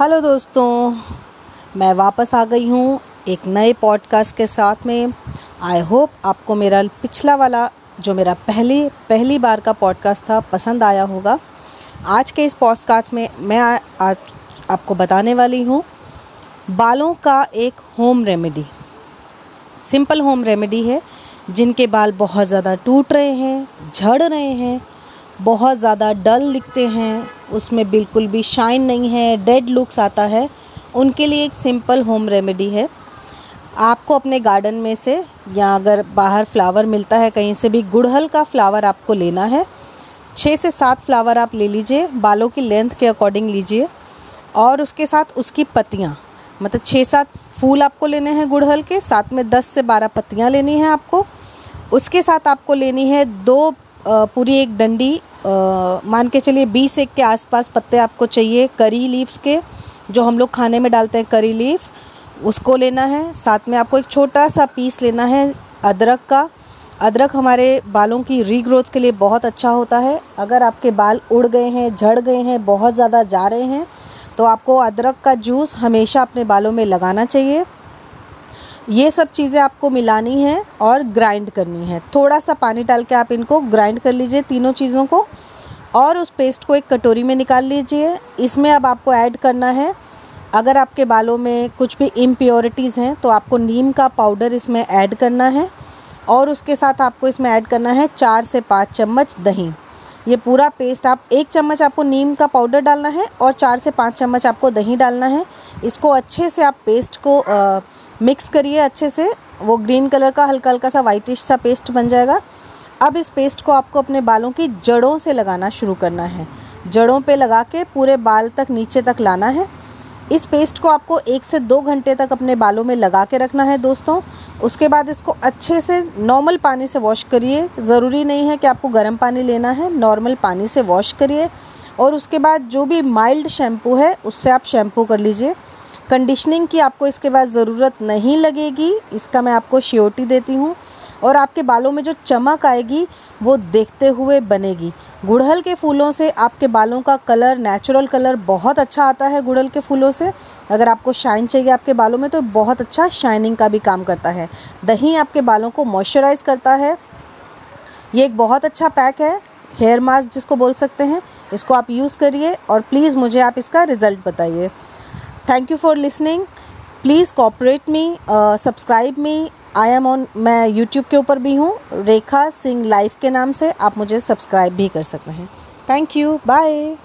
Hello दोस्तों मैं वापस आ गई हूँ एक नए पॉडकास्ट के साथ में। आई होप आपको मेरा पिछला वाला जो मेरा पहली पहली बार का पॉडकास्ट था पसंद आया होगा। आज के इस पॉडकास्ट में मैं आ, आज आपको बताने वाली हूँ बालों का एक home remedy simple home remedy है जिनके बाल बहुत ज़्यादा टूट रहे हैं झड़ रहे हैं बहुत ज़्यादा डल दिखते हैं उसमें बिल्कुल भी शाइन नहीं है, डेड लुक्स आता है। उनके लिए एक सिंपल होम रेमेडी है। आपको अपने गार्डन में से या अगर बाहर फ्लावर मिलता है, कहीं से भी गुड़हल का फ्लावर आपको लेना है। छः से सात फ्लावर आप ले लीजिए, बालों की लेंथ के अकॉर्डिंग लीजिए। और उसके साथ उसकी पत्तियाँ मतलब छः सात फूल आपको लेने हैं गुड़हल के, साथ में दस से बारह पत्तियाँ लेनी हैं आपको। उसके साथ आपको लेनी है दो पूरी एक डंडी मान के चलिए बीस एक के आसपास पत्ते आपको चाहिए, करी लीव्स के, जो हम लोग खाने में डालते हैं करी लीफ उसको लेना है। साथ में आपको एक छोटा सा पीस लेना है अदरक का। अदरक हमारे बालों की रीग्रोथ के लिए बहुत अच्छा होता है। अगर आपके बाल उड़ गए हैं, झड़ गए हैं, बहुत ज़्यादा जा रहे हैं तो आपको अदरक का जूस हमेशा अपने बालों में लगाना चाहिए। ये सब चीज़ें आपको मिलानी है और ग्राइंड करनी है। थोड़ा सा पानी डाल के आप इनको ग्राइंड कर लीजिए तीनों चीज़ों को और उस पेस्ट को एक कटोरी में निकाल लीजिए। इसमें अब आपको ऐड करना है। अगर आपके बालों में कुछ भी इम्प्योरिटीज़ हैं तो आपको नीम का पाउडर इसमें ऐड करना है और उसके साथ आपको इसमें ऐड करना है चार से पाँच चम्मच दही। ये पूरा पेस्ट आप एक चम्मच आपको नीम का पाउडर डालना है और चार से पाँच चम्मच आपको दही डालना है। इसको अच्छे से आप पेस्ट को आ, मिक्स करिए अच्छे से। वो ग्रीन कलर का, हल्का हल्का सा वाइटिश सा पेस्ट बन जाएगा। अब इस पेस्ट को आपको अपने बालों की जड़ों से लगाना शुरू करना है। जड़ों पे लगा के पूरे बाल तक नीचे तक लाना है। इस पेस्ट को आपको एक से दो घंटे तक अपने बालों में लगा के रखना है दोस्तों। उसके बाद इसको अच्छे से नॉर्मल पानी से वॉश करिए। ज़रूरी नहीं है कि आपको गर्म पानी लेना है। नॉर्मल पानी से वॉश करिए। और उसके बाद जो भी माइल्ड शैम्पू है, उससे आप शैम्पू कर लीजिए। कंडीशनिंग की आपको इसके बाद ज़रूरत नहीं लगेगी, इसका मैं आपको श्योरिटी देती हूँ। और आपके बालों में जो चमक आएगी, वो देखते हुए बनेगी। गुड़हल के फूलों से आपके बालों का कलर नेचुरल कलर बहुत अच्छा आता है गुड़हल के फूलों से। अगर आपको शाइन चाहिए आपके बालों में तो बहुत अच्छा शाइनिंग का भी काम करता है। दही आपके बालों को मॉइस्चराइज करता है। ये एक बहुत अच्छा पैक है हेयर मास्क जिसको बोल सकते हैं। इसको आप यूज़ करिए और प्लीज़ मुझे आप इसका रिज़ल्ट बताइए। Thank you for listening please cooperate me subscribe me I am on मैं यूट्यूब के ऊपर भी हूँ। रेखा सिंह लाइफ के नाम से आप मुझे सब्सक्राइब भी कर सकते हैं। Thank you bye